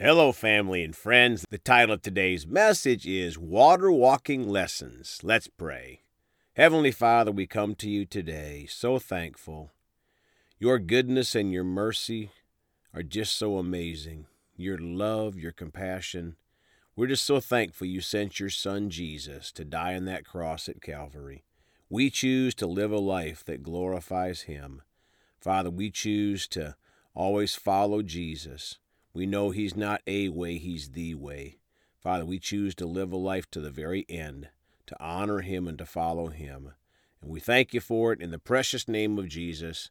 Hello, family and friends. The title of today's message is Water Walking Lessons. Let's pray. Heavenly Father, we come to you today so thankful. Your goodness and your mercy are just so amazing. Your love, your compassion. We're just so thankful you sent your son Jesus to die on that cross at Calvary. We choose to live a life that glorifies him. Father, we choose to always follow Jesus. We know He's not a way, He's the way. Father, we choose to live a life to the very end, to honor Him and to follow Him. And we thank you for it in the precious name of Jesus.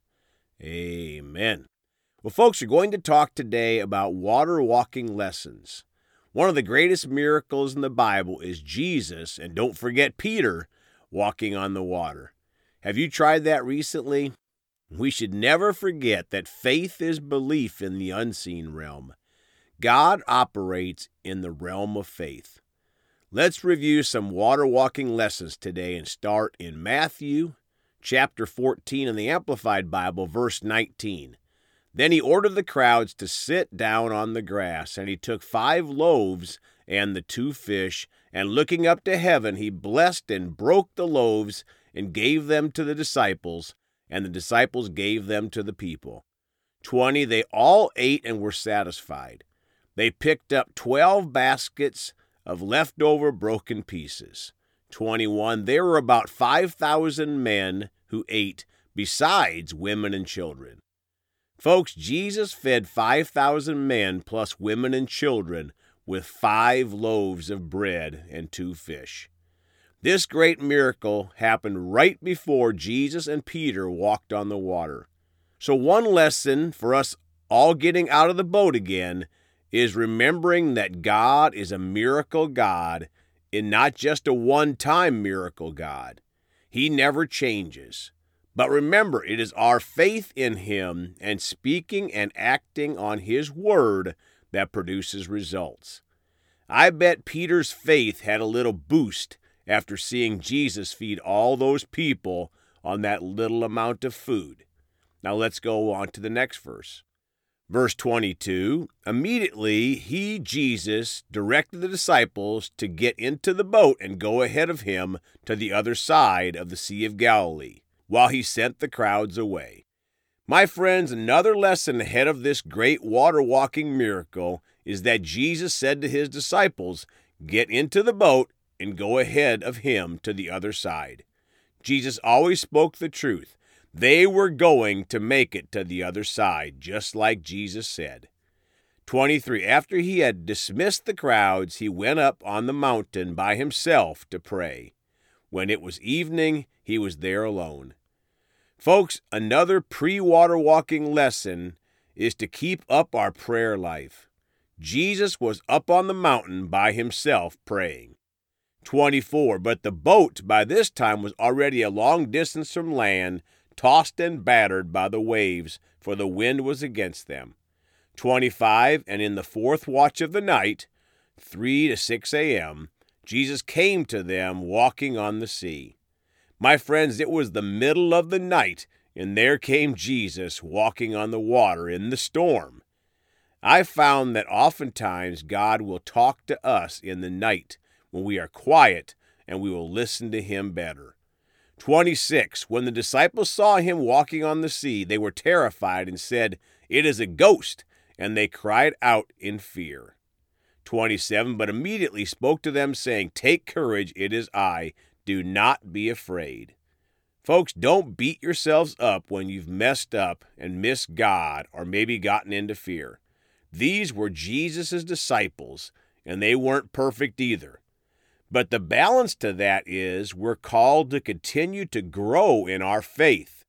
Amen. Well, folks, we're going to talk today about water walking lessons. One of the greatest miracles in the Bible is Jesus, and don't forget Peter, walking on the water. Have you tried that recently? We should never forget that faith is belief in the unseen realm. God operates in the realm of faith. Let's review some water walking lessons today and start in Matthew chapter 14 in the Amplified Bible, verse 19. Then he ordered the crowds to sit down on the grass, and he took five loaves and the two fish, and looking up to heaven, he blessed and broke the loaves and gave them to the disciples and the disciples gave them to the people. Twenty, they all ate and were satisfied. They picked up twelve baskets of leftover broken pieces. 21, there were about 5,000 men who ate, besides women and children. Folks, Jesus fed 5,000 men plus women and children with five loaves of bread and two fish. This great miracle happened right before Jesus and Peter walked on the water. So, one lesson for us all getting out of the boat again is remembering that God is a miracle God and not just a one time miracle God. He never changes. But remember, it is our faith in Him and speaking and acting on His Word that produces results. I bet Peter's faith had a little boost after seeing Jesus feed all those people on that little amount of food. Now let's go on to the next verse. Verse 22 Immediately he, Jesus, directed the disciples to get into the boat and go ahead of him to the other side of the Sea of Galilee, while he sent the crowds away. My friends, another lesson ahead of this great water walking miracle is that Jesus said to his disciples, Get into the boat and go ahead of him to the other side. Jesus always spoke the truth. They were going to make it to the other side, just like Jesus said. 23. After he had dismissed the crowds, he went up on the mountain by himself to pray. When it was evening, he was there alone. Folks, another pre water walking lesson is to keep up our prayer life. Jesus was up on the mountain by himself praying. 24. But the boat by this time was already a long distance from land, tossed and battered by the waves, for the wind was against them. 25. And in the fourth watch of the night, 3 to 6 a.m., Jesus came to them walking on the sea. My friends, it was the middle of the night, and there came Jesus walking on the water in the storm. I found that oftentimes God will talk to us in the night when we are quiet and we will listen to him better. 26. When the disciples saw him walking on the sea, they were terrified and said, It is a ghost, and they cried out in fear. 27. But immediately spoke to them, saying, Take courage, it is I, do not be afraid. Folks, don't beat yourselves up when you've messed up and missed God or maybe gotten into fear. These were Jesus' disciples, and they weren't perfect either. But the balance to that is we're called to continue to grow in our faith.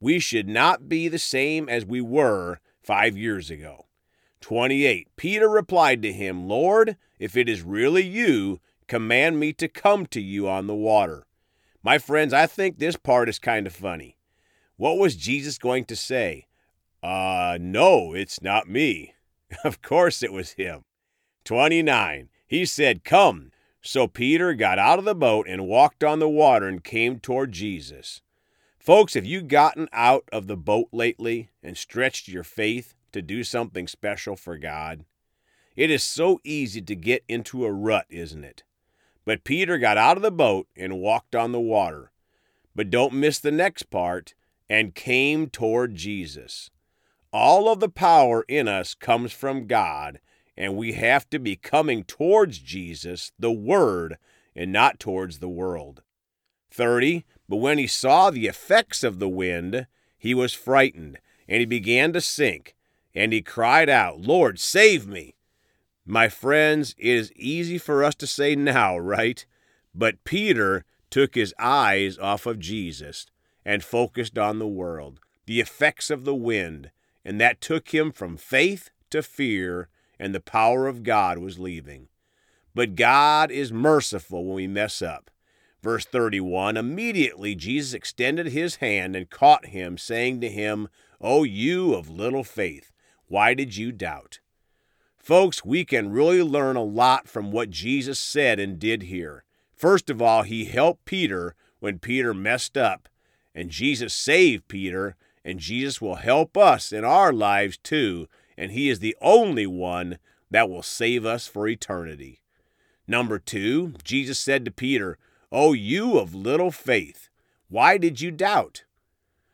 We should not be the same as we were five years ago. 28. Peter replied to him, Lord, if it is really you, command me to come to you on the water. My friends, I think this part is kind of funny. What was Jesus going to say? Uh, no, it's not me. Of course it was him. 29. He said, Come. So Peter got out of the boat and walked on the water and came toward Jesus. Folks, have you gotten out of the boat lately and stretched your faith to do something special for God? It is so easy to get into a rut, isn't it? But Peter got out of the boat and walked on the water. But don't miss the next part and came toward Jesus. All of the power in us comes from God, and we have to be coming towards Jesus, the Word, and not towards the world. 30. But when he saw the effects of the wind, he was frightened, and he began to sink, and he cried out, Lord, save me. My friends, it is easy for us to say now, right? But Peter took his eyes off of Jesus and focused on the world, the effects of the wind, and that took him from faith to fear, and the power of God was leaving. But God is merciful when we mess up. Verse 31 Immediately Jesus extended his hand and caught him, saying to him, O you of little faith, why did you doubt? Folks, we can really learn a lot from what Jesus said and did here. First of all, he helped Peter when Peter messed up, and Jesus saved Peter, and Jesus will help us in our lives too, and he is the only one that will save us for eternity. Number two, Jesus said to Peter, O you of little faith, why did you doubt?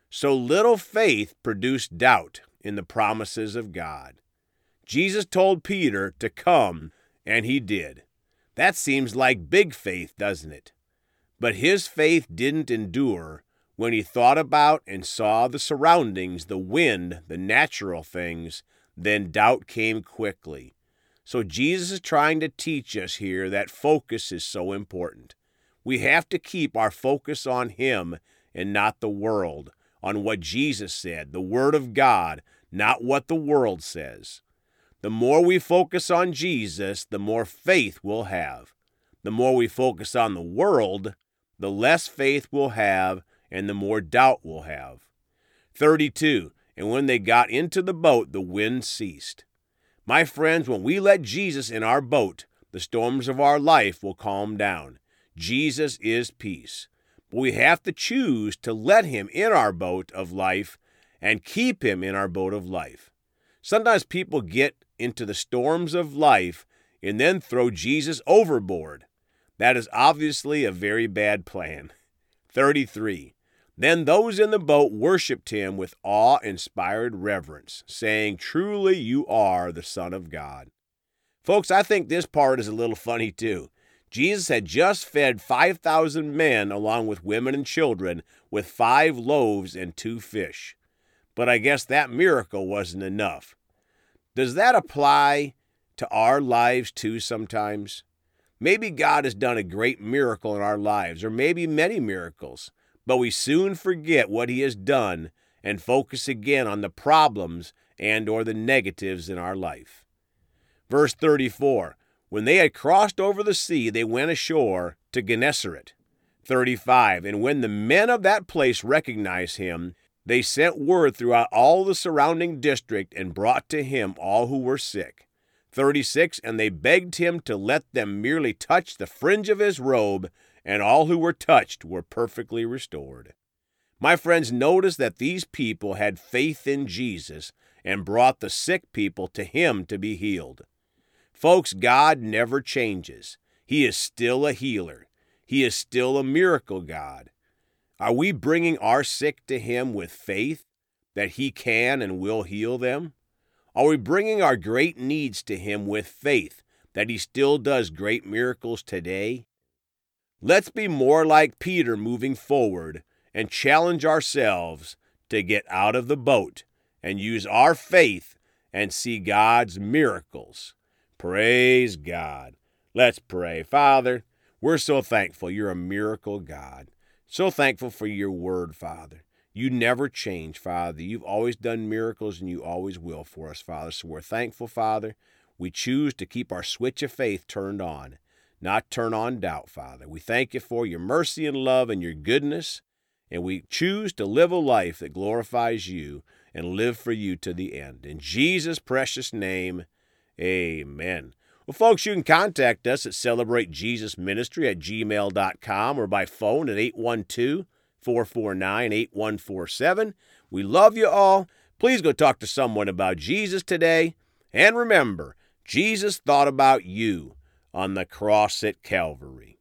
So little faith produced doubt in the promises of God. Jesus told Peter to come, and he did. That seems like big faith, doesn't it? But his faith didn't endure when he thought about and saw the surroundings, the wind, the natural things. Then doubt came quickly. So Jesus is trying to teach us here that focus is so important. We have to keep our focus on him and not the world, on what Jesus said, the Word of God, not what the world says. The more we focus on Jesus, the more faith we'll have. The more we focus on the world, the less faith we'll have and the more doubt we'll have. 32. And when they got into the boat, the wind ceased. My friends, when we let Jesus in our boat, the storms of our life will calm down. Jesus is peace. But we have to choose to let him in our boat of life and keep him in our boat of life. Sometimes people get into the storms of life and then throw Jesus overboard. That is obviously a very bad plan. 33. Then those in the boat worshipped him with awe inspired reverence, saying, Truly you are the Son of God. Folks, I think this part is a little funny too. Jesus had just fed 5,000 men, along with women and children, with five loaves and two fish. But I guess that miracle wasn't enough. Does that apply to our lives too sometimes? Maybe God has done a great miracle in our lives, or maybe many miracles, but we soon forget what he has done and focus again on the problems and or the negatives in our life. Verse 34, when they had crossed over the sea, they went ashore to Gennesaret. 35, and when the men of that place recognized him, they sent word throughout all the surrounding district and brought to him all who were sick. 36 And they begged him to let them merely touch the fringe of his robe, and all who were touched were perfectly restored. My friends, notice that these people had faith in Jesus and brought the sick people to him to be healed. Folks, God never changes. He is still a healer. He is still a miracle God. Are we bringing our sick to Him with faith that He can and will heal them? Are we bringing our great needs to Him with faith that He still does great miracles today? Let's be more like Peter moving forward and challenge ourselves to get out of the boat and use our faith and see God's miracles. Praise God. Let's pray. Father, we're so thankful you're a miracle God. So thankful for your word, Father. You never change, Father. You've always done miracles and you always will for us, Father. So we're thankful, Father. We choose to keep our switch of faith turned on, not turn on doubt, Father. We thank you for your mercy and love and your goodness, and we choose to live a life that glorifies you and live for you to the end. In Jesus' precious name, amen. Well, folks, you can contact us at Celebrate Jesus Ministry at gmail.com or by phone at 812 449 8147. We love you all. Please go talk to someone about Jesus today. And remember, Jesus thought about you on the cross at Calvary.